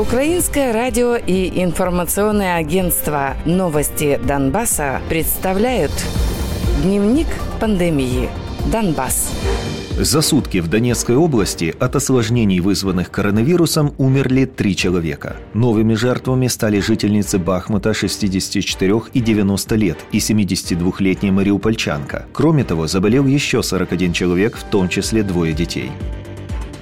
Украинское радио и информационное агентство «Новости Донбасса» представляют Дневник пандемии. Донбасс. За сутки в Донецкой области от осложнений, вызванных коронавирусом, умерли три человека. Новыми жертвами стали жительницы Бахмута 64 и 90 лет и 72-летняя мариупольчанка. Кроме того, заболел еще 41 человек, в том числе двое детей.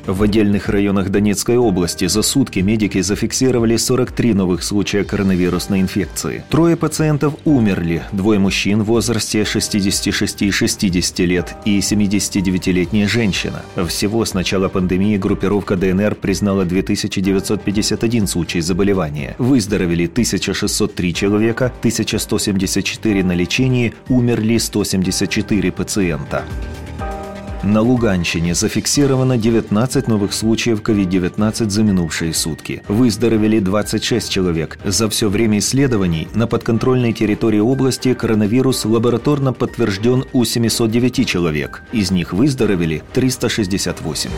В отдельных районах Донецкой области за сутки медики зафиксировали 43 новых случая коронавирусной инфекции. Трое пациентов умерли, двое мужчин в возрасте 66 и 60 лет и 79-летняя женщина. Всего с начала пандемии группировка ДНР признала 2951 случай заболевания. Выздоровели 1603 человека, 1174 на лечении, умерли 174 пациента. На Луганщине зафиксировано 19 новых случаев COVID-19 за минувшие сутки. Выздоровели 26 человек. За все время исследований на подконтрольной территории области коронавирус лабораторно подтвержден у 709 человек. Из них выздоровели 368.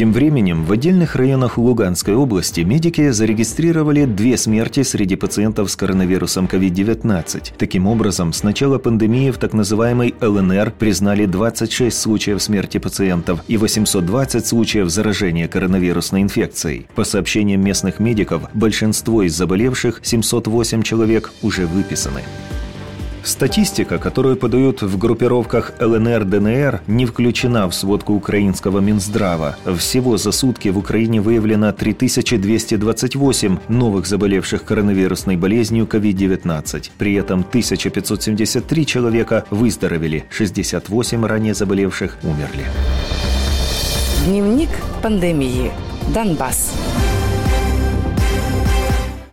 Тем временем в отдельных районах Луганской области медики зарегистрировали две смерти среди пациентов с коронавирусом COVID-19. Таким образом, с начала пандемии в так называемой ЛНР признали 26 случаев смерти пациентов и 820 случаев заражения коронавирусной инфекцией. По сообщениям местных медиков, большинство из заболевших, 708 человек, уже выписаны. Статистика, которую подают в группировках ЛНР-ДНР, не включена в сводку украинского Минздрава. Всего за сутки в Украине выявлено 3228 новых заболевших коронавирусной болезнью COVID-19. При этом 1573 человека выздоровели, 68 ранее заболевших умерли. Дневник пандемии. Донбасс.